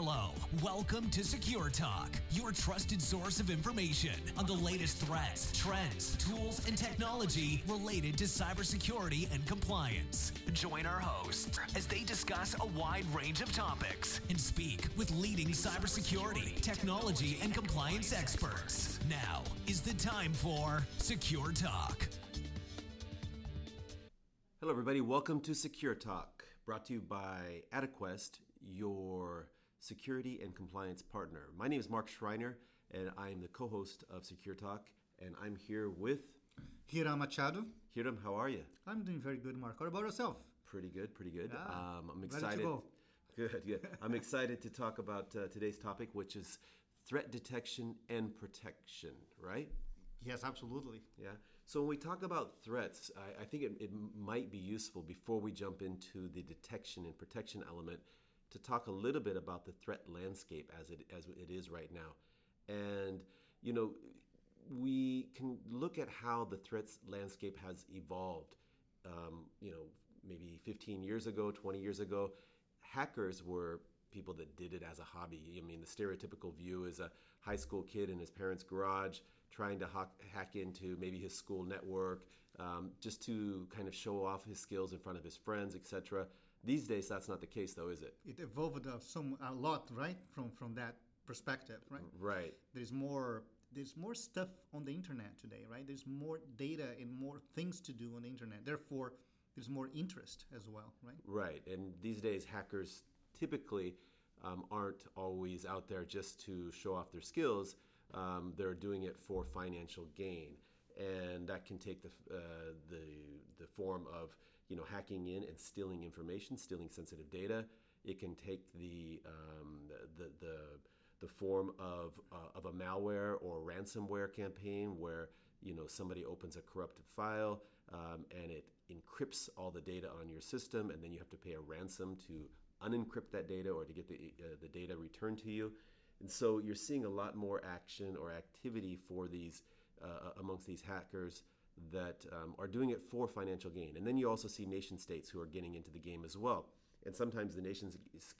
Hello, welcome to Secure Talk, your trusted source of information on the latest threats, trends, tools, and technology related to cybersecurity and compliance. Join our hosts as they discuss a wide range of topics and speak with leading cybersecurity, technology, and compliance experts. Now is the time for Secure Talk. Hello, everybody. Welcome to Secure Talk, brought to you by AdaQuest, your security and compliance partner. My name is Mark Schreiner, and I am the co host of Secure Talk, and I'm here with Hiram Machado. Hiram. How are you? I'm doing very good, Mark. What about yourself? Pretty good, pretty good. Yeah. Um, I'm excited. go. Good, yeah. I'm excited to talk about uh, today's topic, which is threat detection and protection, right? Yes, absolutely. Yeah. So when we talk about threats, I, I think it, it might be useful before we jump into the detection and protection element to talk a little bit about the threat landscape as it as it is right now. And you know, we can look at how the threats landscape has evolved. Um, you know, maybe 15 years ago, 20 years ago, hackers were people that did it as a hobby. I mean, the stereotypical view is a high school kid in his parents' garage trying to hack, hack into maybe his school network um, just to kind of show off his skills in front of his friends, etc. These days, that's not the case, though, is it? It evolved uh, some a lot, right, from from that perspective, right? Right. There's more there's more stuff on the internet today, right? There's more data and more things to do on the internet. Therefore, there's more interest as well, right? Right. And these days, hackers typically um, aren't always out there just to show off their skills. Um, they're doing it for financial gain, and that can take the uh, the the form of you know hacking in and stealing information, stealing sensitive data. It can take the um, the, the the form of uh, of a malware or ransomware campaign where you know somebody opens a corrupted file um, and it encrypts all the data on your system, and then you have to pay a ransom to unencrypt that data or to get the uh, the data returned to you. And so you're seeing a lot more action or activity for these uh, amongst these hackers that um, are doing it for financial gain. And then you also see nation states who are getting into the game as well. And sometimes the nation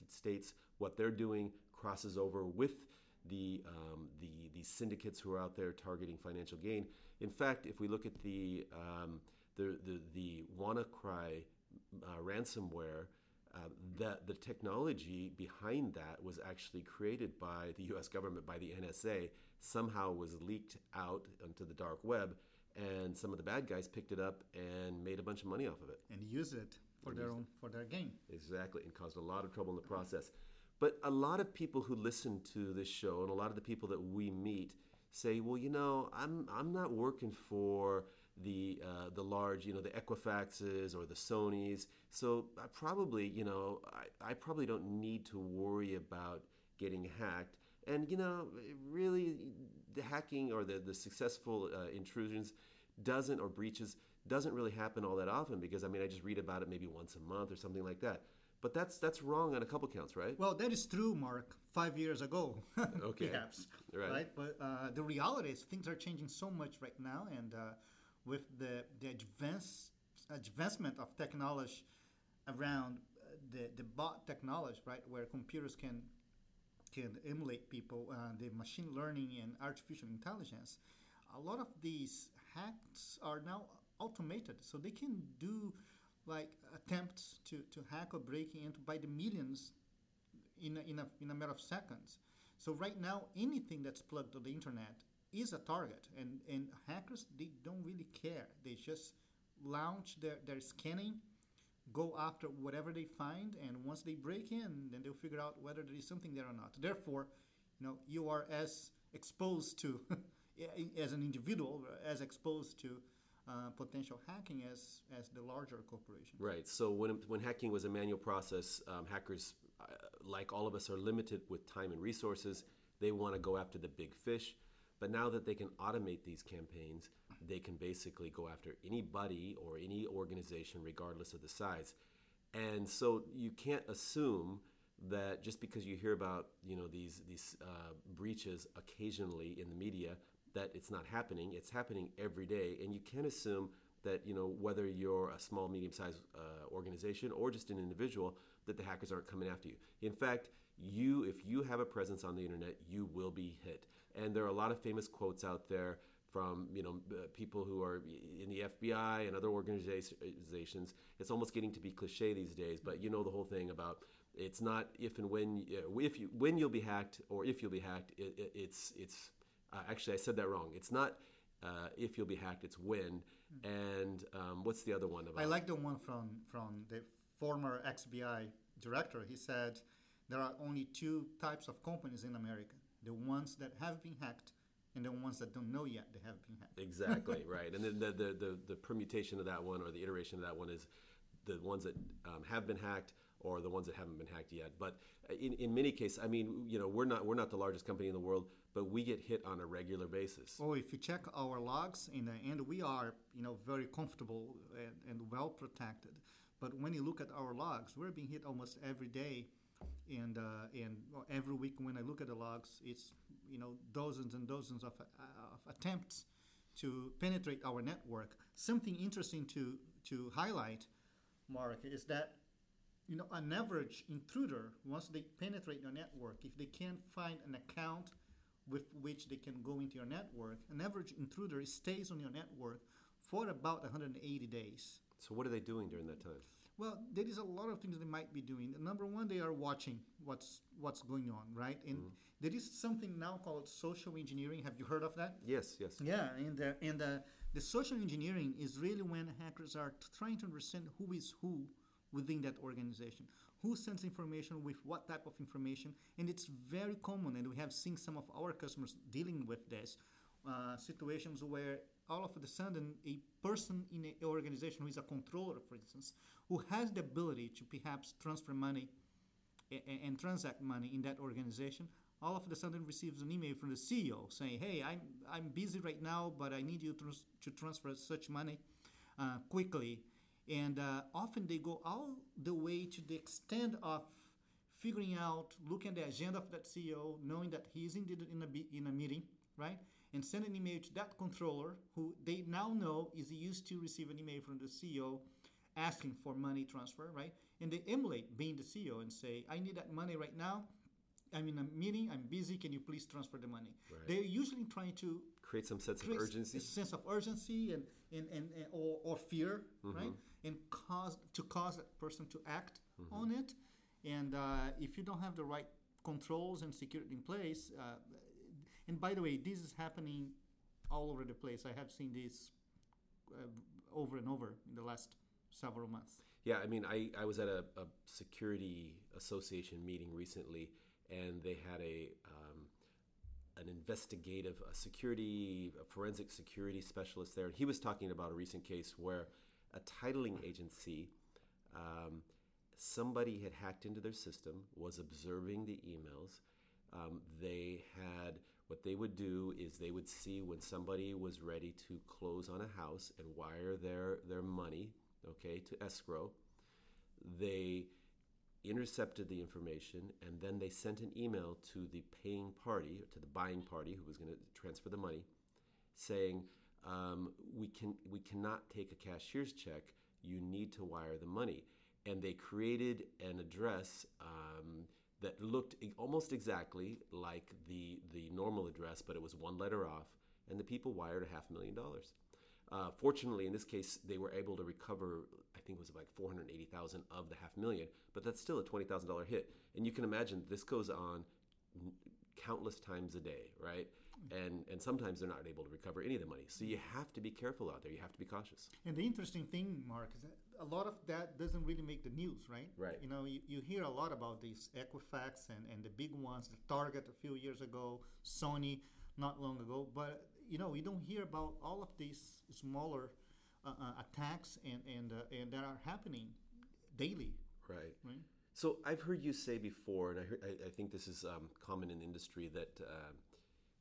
states, what they're doing crosses over with the, um, the, the syndicates who are out there targeting financial gain. In fact, if we look at the, um, the, the, the WannaCry uh, ransomware, uh, the, the technology behind that was actually created by the US government, by the NSA, somehow was leaked out onto the dark web, and some of the bad guys picked it up and made a bunch of money off of it. And used it for And their own for their gain. Exactly, and caused a lot of trouble in the process. But a lot of people who listen to this show and a lot of the people that we meet say, well, you know, I'm I'm not working for the uh, the large, you know, the Equifaxes or the Sonys, so I probably, you know, I, I probably don't need to worry about getting hacked. And you know, really, the hacking or the the successful uh, intrusions doesn't or breaches doesn't really happen all that often because I mean I just read about it maybe once a month or something like that. But that's that's wrong on a couple counts, right? Well, that is true, Mark. Five years ago, Okay. perhaps, Right. But uh, the reality is, things are changing so much right now, and uh, with the the advance advancement of technology around uh, the the bot technology, right, where computers can can emulate people, uh, the machine learning and artificial intelligence, a lot of these hacks are now automated, so they can do like attempts to, to hack or break into by the millions in a, in, a, in a matter of seconds. So right now, anything that's plugged to the internet is a target, and, and hackers they don't really care. They just launch their, their scanning, go after whatever they find, and once they break in, then they'll figure out whether there is something there or not. Therefore, you know you are as exposed to as an individual as exposed to uh, potential hacking as as the larger corporation. Right. So when when hacking was a manual process, um, hackers, uh, like all of us, are limited with time and resources. They want to go after the big fish. But now that they can automate these campaigns, they can basically go after anybody or any organization, regardless of the size. And so you can't assume that just because you hear about you know these these uh, breaches occasionally in the media that it's not happening. It's happening every day, and you can't assume that you know whether you're a small, medium-sized uh, organization or just an individual that the hackers aren't coming after you. In fact, you if you have a presence on the internet, you will be hit. And there are a lot of famous quotes out there from you know uh, people who are in the FBI and other organizations. It's almost getting to be cliche these days, but you know the whole thing about it's not if and when uh, if you when you'll be hacked or if you'll be hacked. It, it, it's it's uh, actually I said that wrong. It's not uh, if you'll be hacked. It's when. And um, what's the other one about? I like the one from from the former FBI director. He said there are only two types of companies in America: the ones that have been hacked and the ones that don't know yet they have been hacked. Exactly right. And then the, the, the, the, permutation of that one or the iteration of that one is the ones that um, have been hacked or the ones that haven't been hacked yet. But uh, in, in many cases, I mean, you know, we're not we're not the largest company in the world, but we get hit on a regular basis. Oh, if you check our logs, in the end, we are you know very comfortable and, and well protected. But when you look at our logs, we're being hit almost every day, and uh, and every week when I look at the logs, it's you know dozens and dozens of, uh, of attempts to penetrate our network. Something interesting to to highlight, Mark, is that you know an average intruder once they penetrate your network, if they can't find an account with which they can go into your network, an average intruder stays on your network for about 180 days. So what are they doing during that time? Well, there is a lot of things they might be doing. Number one, they are watching what's what's going on, right? And mm-hmm. there is something now called social engineering. Have you heard of that? Yes, yes. Yeah, and the, and the, the social engineering is really when hackers are trying to understand who is who within that organization, who sends information with what type of information, and it's very common. And we have seen some of our customers dealing with this uh, situations where all of a sudden a person in an organization who is a controller, for instance, who has the ability to perhaps transfer money and, and transact money in that organization, all of a sudden receives an email from the CEO saying, "Hey, I'm I'm busy right now, but I need you to, to transfer such money uh, quickly." And uh, often they go all the way to the extent of figuring out, looking at the agenda of that CEO, knowing that he is indeed in a in a meeting, right? And send an email to that controller who they now know is used to receive an email from the CEO asking for money transfer, right? And they emulate being the CEO and say, I need that money right now. I'm in a meeting, I'm busy, can you please transfer the money? Right. They're usually trying to create some sense of urgency. A sense of urgency and, and, and, and or, or fear, mm-hmm. right? And cause to cause that person to act mm-hmm. on it. And uh, if you don't have the right controls and security in place, uh, and by the way, this is happening all over the place. I have seen this uh, over and over in the last several months. Yeah, I mean, I, I was at a, a security association meeting recently, and they had a um, an investigative a security a forensic security specialist there, and he was talking about a recent case where a titling agency. Um, somebody had hacked into their system, was observing the emails. Um, they had what they would do is they would see when somebody was ready to close on a house and wire their, their money, okay, to escrow. They intercepted the information and then they sent an email to the paying party, to the buying party who was going to transfer the money, saying, um, we, can, we cannot take a cashier's check. You need to wire the money. And they created an address. Um, that looked almost exactly like the the normal address, but it was one letter off, and the people wired a half million dollars. Uh, fortunately, in this case, they were able to recover. I think it was like four hundred eighty thousand of the half million, but that's still a twenty thousand dollar hit. And you can imagine this goes on countless times a day, right? And and sometimes they're not able to recover any of the money. So you have to be careful out there. You have to be cautious. And the interesting thing, Mark, is that a lot of that doesn't really make the news, right? Right. You know, you, you hear a lot about these Equifax and, and the big ones, the Target a few years ago, Sony not long ago, but you know, we don't hear about all of these smaller uh, uh, attacks and and uh, and that are happening daily. Right. Right. So I've heard you say before, and I, heard, I, I think this is um, common in industry that uh,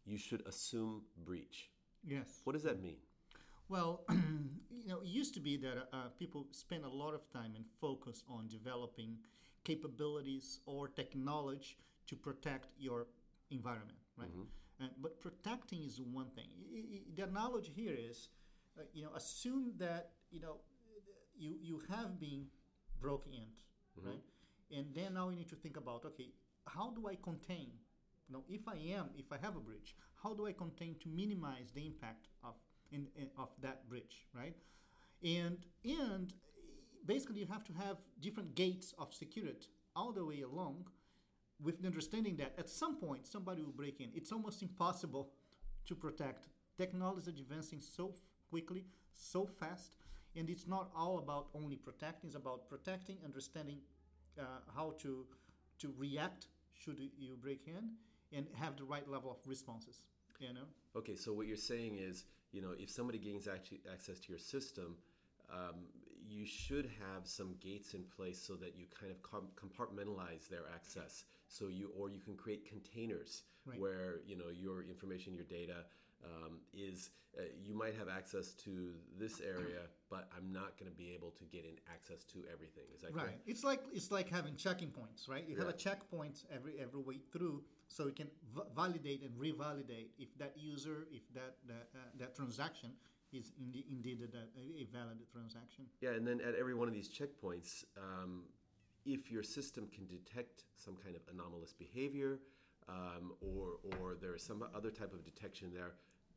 you should assume breach. Yes. What does that mean? Well, you know, it used to be that uh, people spend a lot of time and focus on developing capabilities or technology to protect your environment, right? Mm-hmm. Uh, but protecting is one thing. I, I, the analogy here is, uh, you know, assume that you know you you have been broken into, mm-hmm. right? And then now we need to think about okay, how do I contain? You know, if I am, if I have a breach, how do I contain to minimize the impact of in, in of that bridge, right? And and basically you have to have different gates of security all the way along with the understanding that at some point somebody will break in. It's almost impossible to protect. Technology is advancing so quickly, so fast, and it's not all about only protecting. It's about protecting, understanding uh, how to to react should you break in, and have the right level of responses. You know. Okay, so what you're saying is, you know, if somebody gains access to your system, um, you should have some gates in place so that you kind of com- compartmentalize their access. So you, or you can create containers Right. where you know your information, your data um, is. Uh, you might have access to this area, but I'm not going to be able to get in access to everything. Is that Right. correct? It's like it's like having checking points, right? You have Yeah. a checkpoint every every way through, so we can validate and revalidate if that user, if that that, uh, that transaction is indeed, indeed a, a valid transaction. Yeah, and then at every one of these checkpoints, um, if your system can detect some kind of anomalous behavior, um, or or there is some other type of detection there,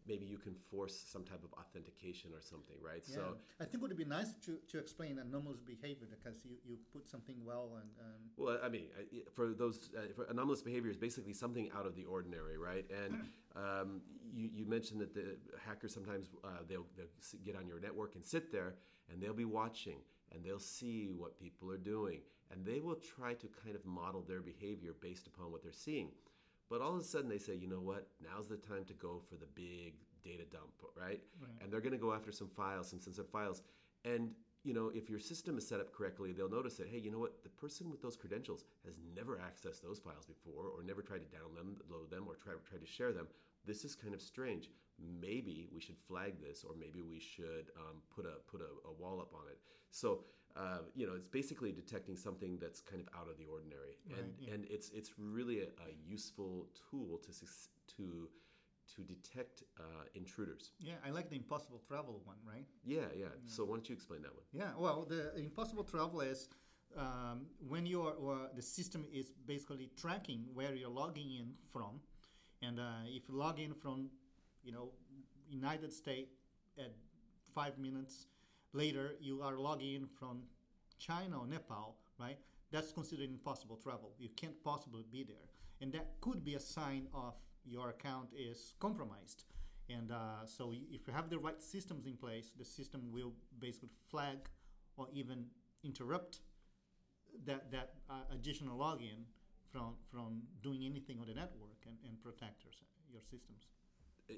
maybe you can force some type of authentication or something, right? Yeah. So, I think it would be nice to, to explain anomalous behavior because you, you put something well and um, well, I mean, for those uh, for anomalous behavior is basically something out of the ordinary, right? And um, you, you mentioned that the hackers sometimes uh, they'll, they'll get on your network and sit there, and they'll be watching, and they'll see what people are doing, and they will try to kind of model their behavior based upon what they're seeing. But all of a sudden, they say, you know what? Now's the time to go for the big data dump, right? And they're going to go after some files, some sensitive files. And you know, if your system is set up correctly, they'll notice that, hey, you know what? The person with those credentials has never accessed those files before, or never tried to download them, or try, or try to share them. This is kind of strange. Maybe we should flag this, or maybe we should um, put a put a, a wall up on it. So uh, you know, it's basically detecting something that's kind of out of the ordinary, and and it's it's really a, a useful tool to to to detect uh, intruders. yeah, I like the impossible travel one, right? Yeah, yeah. So why don't you explain that one? Yeah, well, the impossible travel is um, when your uh, the system is basically tracking where you're logging in from, and uh, if you log in from, you know, United States at five minutes later, you are logging in from China or Nepal, right? That's considered impossible travel. You can't possibly be there, and that could be a sign of your account is compromised. And uh, so, if you have the right systems in place, the system will basically flag or even interrupt that that uh, additional login from from doing anything on the network and, and protect your, your systems.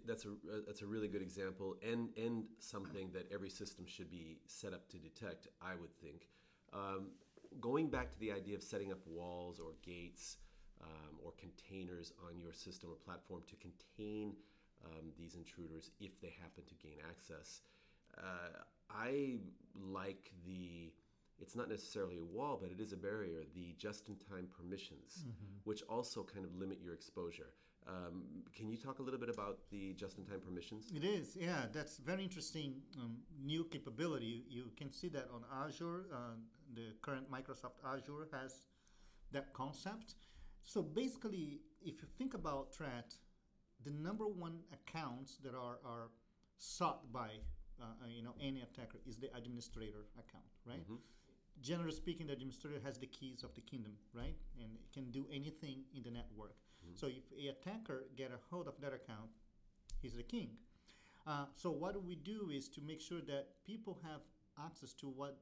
That's a uh, that's a really good example, and and something that every system should be set up to detect. I would think. Um, going back to the idea of setting up walls or gates um, or containers on your system or platform to contain um, these intruders if they happen to gain access. Uh, I like the. It's not necessarily a wall, but it is a barrier. The just-in-time permissions, which also kind of limit your exposure. Um, can you talk a little bit about the just-in-time permissions? It is, yeah. That's very interesting um, new capability. You can see that on Azure. Uh, the current Microsoft Azure has that concept. So basically, if you think about threat, the number one accounts that are, are sought by uh, uh, you know any attacker is the administrator account, right? Generally speaking, the administrator has the keys of the kingdom, right, and it can do anything in the network. So if a attacker get a hold of that account, he's the king. Uh, so what we do is to make sure that people have access to what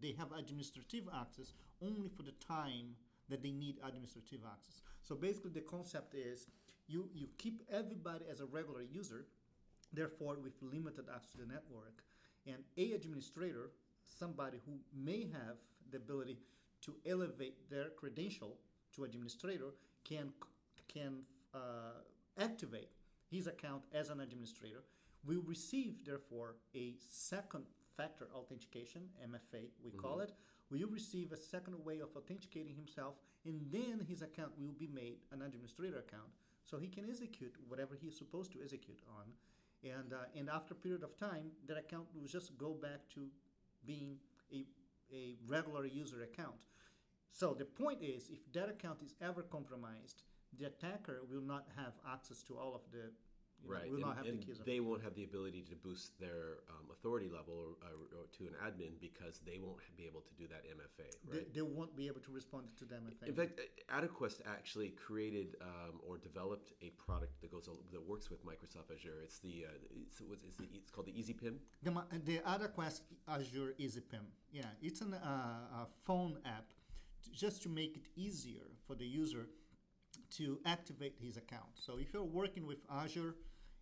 they have administrative access only for the time that they need administrative access. So basically, the concept is you you keep everybody as a regular user, therefore with limited access to the network, and a administrator, somebody who may have the ability to elevate their credential to administrator, can can uh, activate his account as an administrator, will receive therefore a second factor authentication, MFA we call it, will receive a second way of authenticating himself, and then his account will be made an administrator account, so he can execute whatever he is supposed to execute on, and uh, and after a period of time, that account will just go back to being a a regular user account. So the point is, if that account is ever compromised, the attacker will not have access to all of the. You know, right, will and, not have the keys. they won't have the ability to boost their um, authority level or, or, or to an admin because they won't be able to do that MFA. they, Right. they won't be able to respond to them. I In fact, AdaQuest actually created um, or developed a product that goes that works with Microsoft Azure. It's the uh, it's, it's, the, it's called the EasyPIM. The, the AdaQuest Azure EasyPIM. Yeah, it's an, uh, a phone app just to make it easier for the user to activate his account. So if you're working with Azure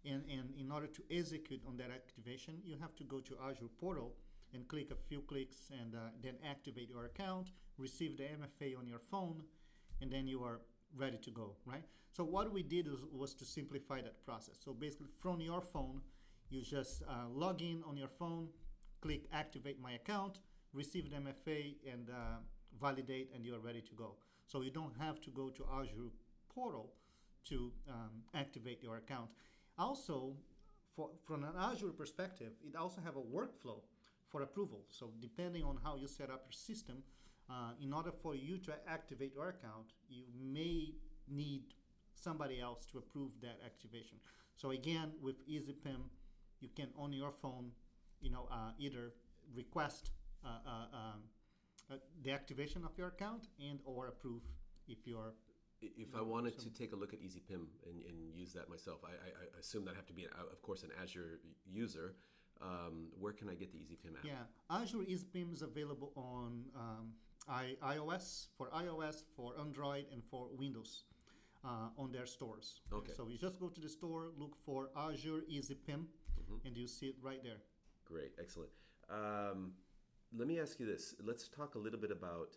and, and in order to execute on that activation, you have to go to Azure portal and click a few clicks and uh, then activate your account, receive the MFA on your phone, and then you are ready to go, right? So what we did was, was to simplify that process. So basically from your phone, you just uh, log in on your phone, click activate my account, receive the MFA, and uh, validate, and you are ready to go. So you don't have to go to Azure portal to um, activate your account. Also, for, from an Azure perspective, it also have a workflow for approval. So depending on how you set up your system, uh, in order for you to activate your account, you may need somebody else to approve that activation. So again, with EasyPIM, you can on your phone, you know, uh, either request uh, uh, um, uh, the activation of your account and or approve if you're If I wanted to take a look at EasyPIM and, and use that myself, I, I, I assume that I have to be, an, of course, an Azure user. Um, where can I get the EasyPIM app? Yeah, Azure EasyPIM is available on um, I, iOS for iOS, for Android, and for Windows uh, on their stores. Okay. So you just go to the store, look for Azure EasyPIM, Mm-hmm. and you see it right there. Great, excellent. Um, let me ask you this. Let's talk a little bit about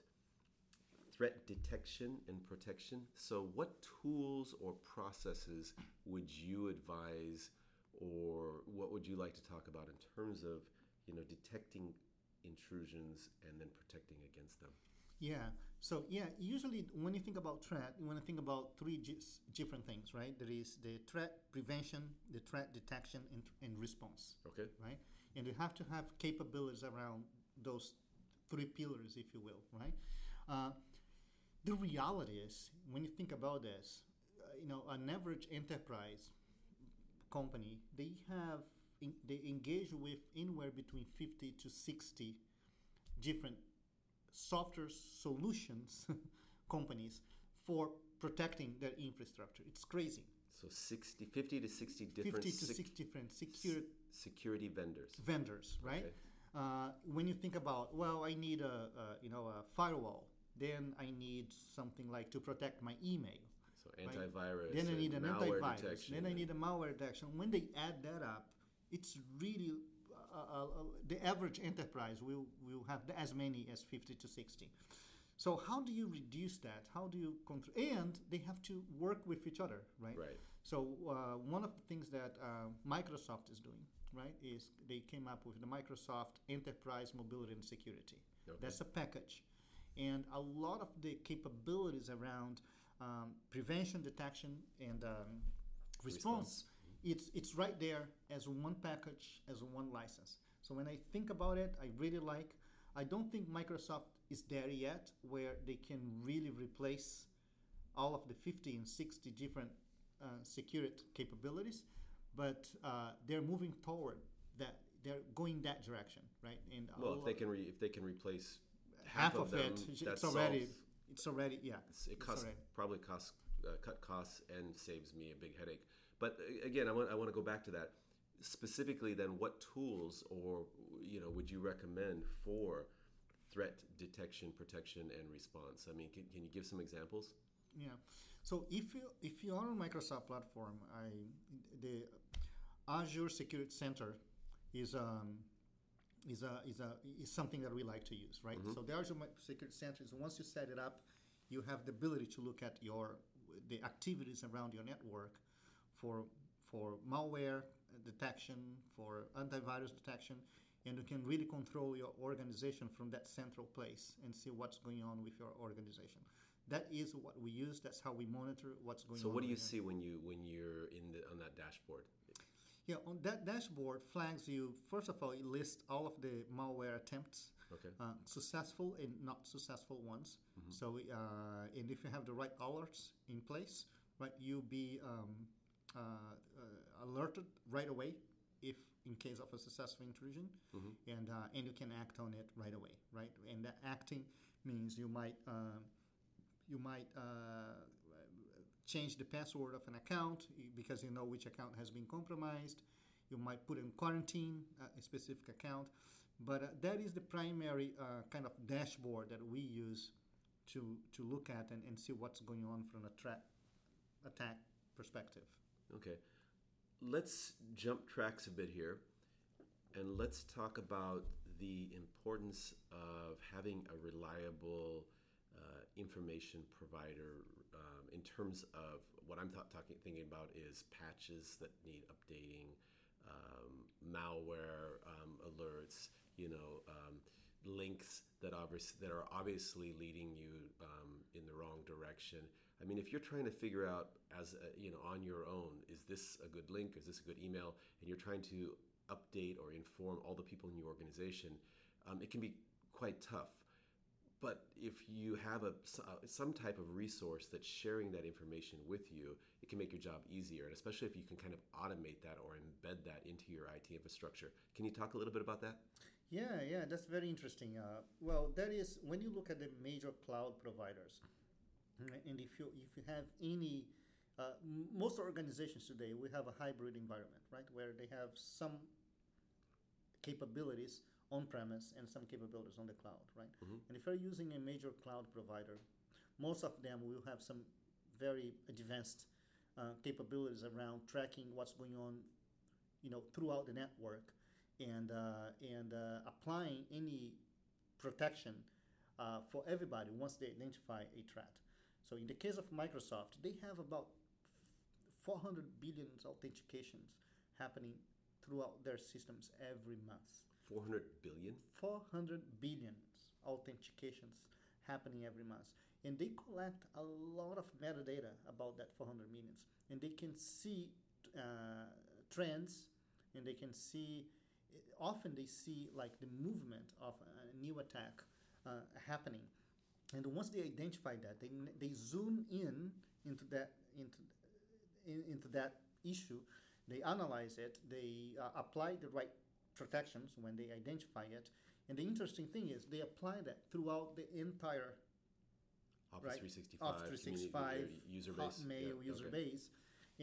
threat detection and protection. So, what tools or processes would you advise, or what would you like to talk about in terms of, you know, detecting intrusions and then protecting against them? Yeah. So yeah, usually when you think about threat, you want to think about three gi- different things, right? There is the threat prevention, the threat detection, and, and response. Okay. right? And you have to have capabilities around those three pillars, if you will, right? Uh, the reality is, when you think about this, uh, you know, an average enterprise company, they have they engage with anywhere between 50 to 60 different software solutions companies for protecting their infrastructure. It's crazy. So 60, 50 to 60 different 50 to sec- 60 different secure security vendors. vendors, right? Okay. Uh, when you think about, well, I need a, a you know a firewall, then I need something like to protect my email. So right? antivirus. Then I need an antivirus. detection. Then I need a malware detection. When they add that up, it's really uh, uh, uh, the average enterprise will will have as many as 50 to 60. So how do you reduce that? How do you control? And they have to work with each other, right? Right. So uh, one of the things that uh, Microsoft is doing, right, is they came up with the Microsoft Enterprise Mobility and Security. Okay. That's a package, and a lot of the capabilities around um, prevention, detection, and um, response, it's it's right there as one package, as one license. So when I think about it, I really like. I don't think Microsoft is there yet, where they can really replace all of the 50 and 60 different uh, security capabilities, but uh, they're moving toward that. They're going that direction, right? And Well, if they can, re- if they can replace half, of, them, it, it's already, solves- it's already, yeah. it's- it costs probably costs uh, cut costs and saves me a big headache. But uh, again, I want I want to go back to that specifically. Then, what tools or you know would you recommend for threat detection, protection, and response? I mean, can, can you give some examples? Yeah. So if you if you are on Microsoft platform, I the Azure Security Center is um is a is a is something that we like to use, right? Mm-hmm. So the Azure Security Center is once you set it up, you have the ability to look at your the activities around your network for for malware detection, for antivirus detection, and you can really control your organization from that central place and see what's going on with your organization. That is what we use. That's how we monitor what's going So, on. So what do you see when you when you're in the on that dashboard? Yeah, on that dashboard flags you. First of all, it lists all of the malware attempts Okay. Uh, successful and not successful ones. So, uh, and if you have the right alerts in place, right, you'll be um, uh, uh, alerted right away if in case of a successful intrusion, and uh, and you can act on it right away, right? And that acting means you might um you might uh, change the password of an account because you know which account has been compromised. You might put in quarantine uh, a specific account, but uh, that is the primary uh, kind of dashboard that we use to to look at and, and see what's going on from a tra- attack perspective. Okay. Let's jump tracks a bit here and let's talk about the importance of having a reliable uh, information provider um, in terms of what I'm th- talking thinking about is patches that need updating, um, malware um, alerts, you know, um, links that obvious that are obviously leading you um, in the wrong direction. I mean, if you're trying to figure out as a, you know on your own, is this a good link? Is this a good email? And you're trying to update or inform all the people in your organization, it can be quite tough. But if you have a, uh, some type of resource that's sharing that information with you, it can make your job easier, and especially if you can kind of automate that or embed that into your IT infrastructure. Can you talk a little bit about that? Yeah, yeah, that's very interesting. Uh, well, that is when you look at the major cloud providers, and if you if you have any, uh, most organizations today we have a hybrid environment, right, where they have some capabilities on premise and some capabilities on the cloud, right? And if you're using a major cloud provider, most of them will have some very advanced uh, capabilities around tracking what's going on, you know, throughout the network, and uh, and uh, applying any protection uh, for everybody once they identify a threat. So in the case of Microsoft, they have about 400 billion authentications happening throughout their systems every month. 400 billion? 400 billions authentications happening every month. And they collect a lot of metadata about that 400 millions. And they can see uh, trends and they can see often they see like the movement of a new attack uh, happening. And once they identify that they, they zoom in into that into in, into that issue. They analyze it. They uh, apply the right protections when they identify it and the interesting thing is they apply that throughout the entire Office right? 365, Office 365, uh, user base. Hotmail Yeah, user okay. base,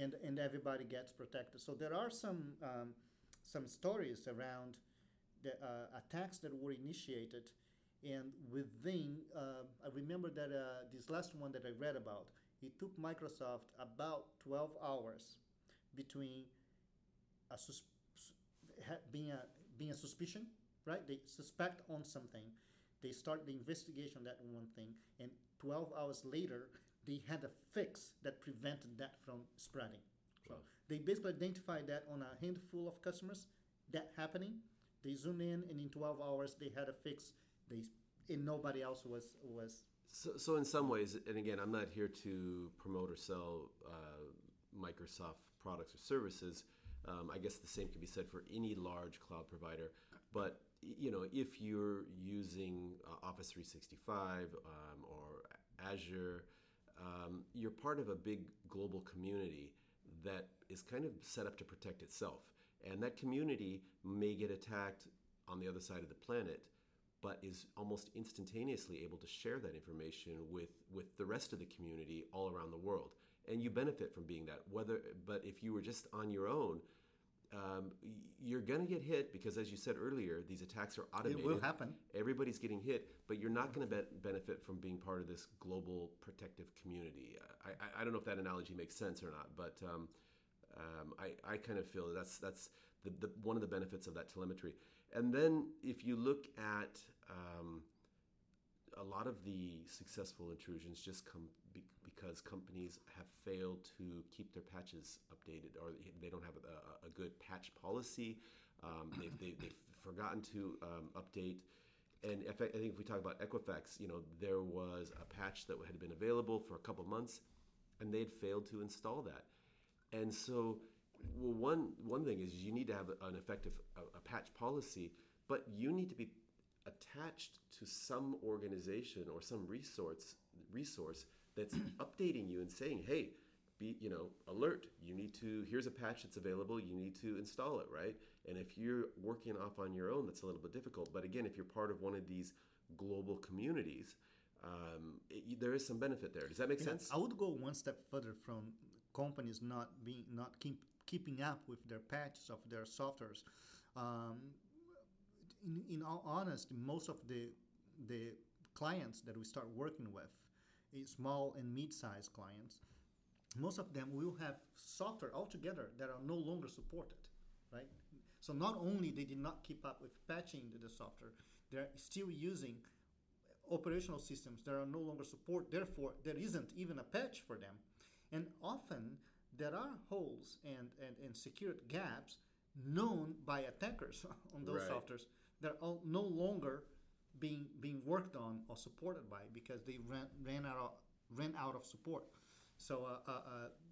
and and everybody gets protected. So there are some um, some stories around the uh, attacks that were initiated, and within uh, I remember that uh, this last one that I read about, it took Microsoft about 12 hours between a sus- ha- being a being a suspicion, right? They suspect on something, they start the investigation on that one thing, and 12 hours later, they had a fix that prevented that from spreading. So Wow. they basically identified that on a handful of customers that happening. They zoom in, and in 12 hours, they had a fix. They and nobody else was was So, so in some ways, and again, I'm not here to promote or sell uh, Microsoft products or services. Um, I guess the same can be said for any large cloud provider. But you know, if you're using uh, Office 365 um, or Azure, um, you're part of a big global community that is kind of set up to protect itself. And that community may get attacked on the other side of the planet, but is almost instantaneously able to share that information with with the rest of the community all around the world and you benefit from being that whether but if you were just on your own um, you're going to get hit because as you said earlier these attacks are automated it will happen. everybody's getting hit but you're not going to be- benefit from being part of this global protective community I, I, I don't know if that analogy makes sense or not but um, um, I, I kind of feel that's that's the, the, one of the benefits of that telemetry. And then if you look at um, a lot of the successful intrusions just come be, because companies have failed to keep their patches updated or they don't have a good patch policy. Um, they've, they, they've forgotten to um, update. And if I, think if we talk about Equifax, you know, there was a patch that had been available for a couple months, and they'd failed to install that. And so, well, one one thing is you need to have an effective a, a patch policy, but you need to be attached to some organization or some resource resource that's updating you and saying, "Hey, be you know alert. You need to. Here's a patch that's available. You need to install it, right?" And if you're working off on your own, that's a little bit difficult. But again, if you're part of one of these global communities, um, it, there is some benefit there. Does that make You know, sense? I would go one step further from companies not being not keep, keeping up with their patches of their softwares. Um, in, in all honesty, most of the the clients that we start working with, eh, small and mid-sized clients, most of them will have software altogether that are no longer supported, right? So not only they did not keep up with patching the, software, they're still using operational systems that are no longer support. Therefore, there isn't even a patch for them, and often there are holes and and, and security gaps known by attackers on those Right. softwares that are no longer being being worked on or supported by because they ran ran out of, ran out of support. So uh, uh, uh,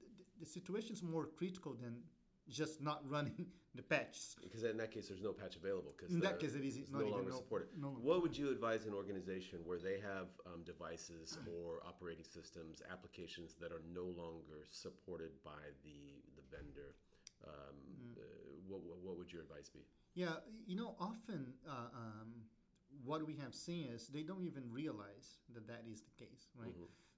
the, the situation is more critical than just not running the patches. Because in that case, there's no patch available. Because In that case, it is it's not no longer no- supported. no longer- What would you advise an organization where they have um, devices or operating systems, applications that are no longer supported by the the vendor? Um, Mm. uh, what, what what would your advice be? Yeah, you know, often uh, um, what we have seen is they don't even realize that that is the case, right?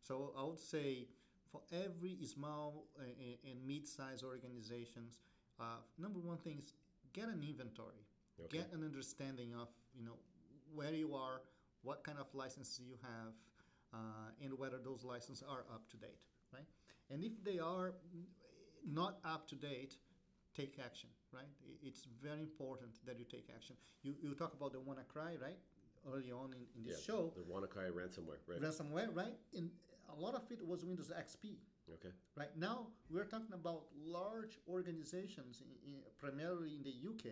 So I would say for every small uh, and- mid-sized organizations, uh, number one thing is get an inventory, Okay. get an understanding of you know where you are, what kind of licenses you have, uh, and whether those licenses are up to date, right? And if they are not up to date, take action, right? It's very important that you take action. You, you talk about the WannaCry, right? Early on in, in this show, the WannaCry ransomware, right? ransomware, right? And a lot of it was Windows XP. okay. Right now, we're talking about large organizations, in, in, primarily in the UK,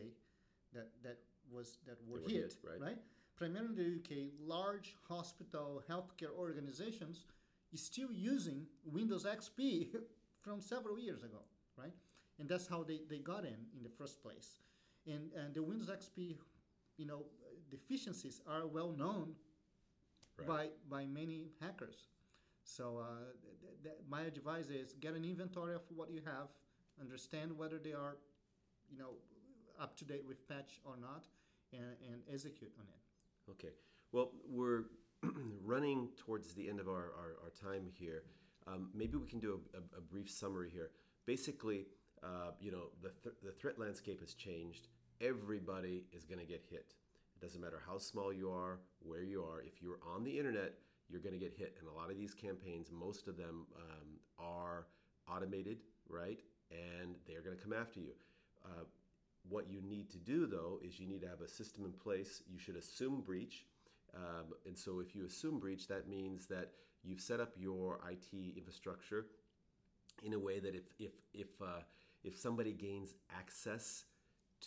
that that was that were, were hit, hit, right. Primarily in the UK, large hospital healthcare organizations is still using Windows XP from several years ago, right? And that's how they, they got in in the first place. And and the Windows XP, you know, deficiencies are well known Right. by by many hackers. So uh, th- th- my advice is get an inventory of what you have, understand whether they are, you know, up to date with patch or not, and, and execute on it. Okay. Well, we're running towards the end of our, our, our time here. Um, maybe we can do a, a, a brief summary here. Basically, uh, you know, the, th- the threat landscape has changed. Everybody is going to get hit. It doesn't matter how small you are, where you are. If you're on the internet, you're going to get hit. And a lot of these campaigns, most of them um, are automated, right? And they're going to come after you. Uh, what you need to do, though, is you need to have a system in place. You should assume breach. Um, and so, if you assume breach, that means that you've set up your IT infrastructure in a way that if if if uh, if somebody gains access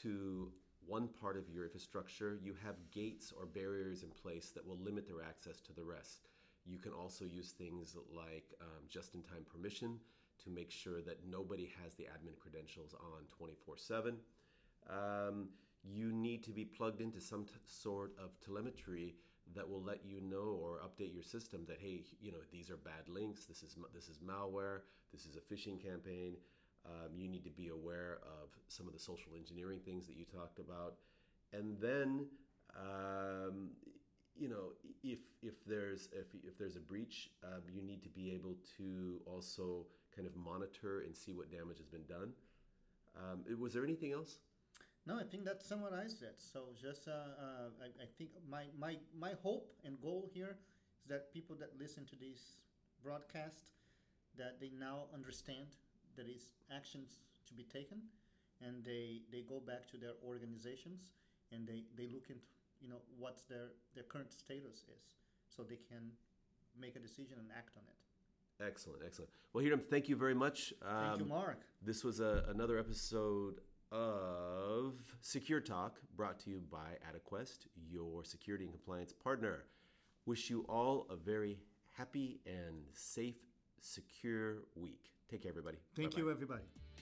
to one part of your infrastructure, you have gates or barriers in place that will limit their access to the rest. You can also use things like um, just-in-time permission to make sure that nobody has the admin credentials on 24/7. Um, you need to be plugged into some t- sort of telemetry that will let you know or update your system that hey, you know these are bad links. This is this is malware. This is a phishing campaign. Um, you need to be aware of some of the social engineering things that you talked about, and then um, you know if if there's if, if there's a breach, um, you need to be able to also kind of monitor and see what damage has been done. Um, was there anything else? No, I think that summarized it. So just, uh, uh, I, I think my, my, my hope and goal here is that people that listen to this broadcast, that they now understand there is actions to be taken, and they, they go back to their organizations and they, they look into you know what's their, their current status is, so they can make a decision and act on it. Excellent, excellent. Well, Hiram, thank you very much. Thank you, Um, Mark. This was a, another episode of Secure Talk brought to you by AdaQuest, your security and compliance partner. Wish you all a very happy and safe, secure week. Take care, everybody. Thank Bye-bye. you, everybody.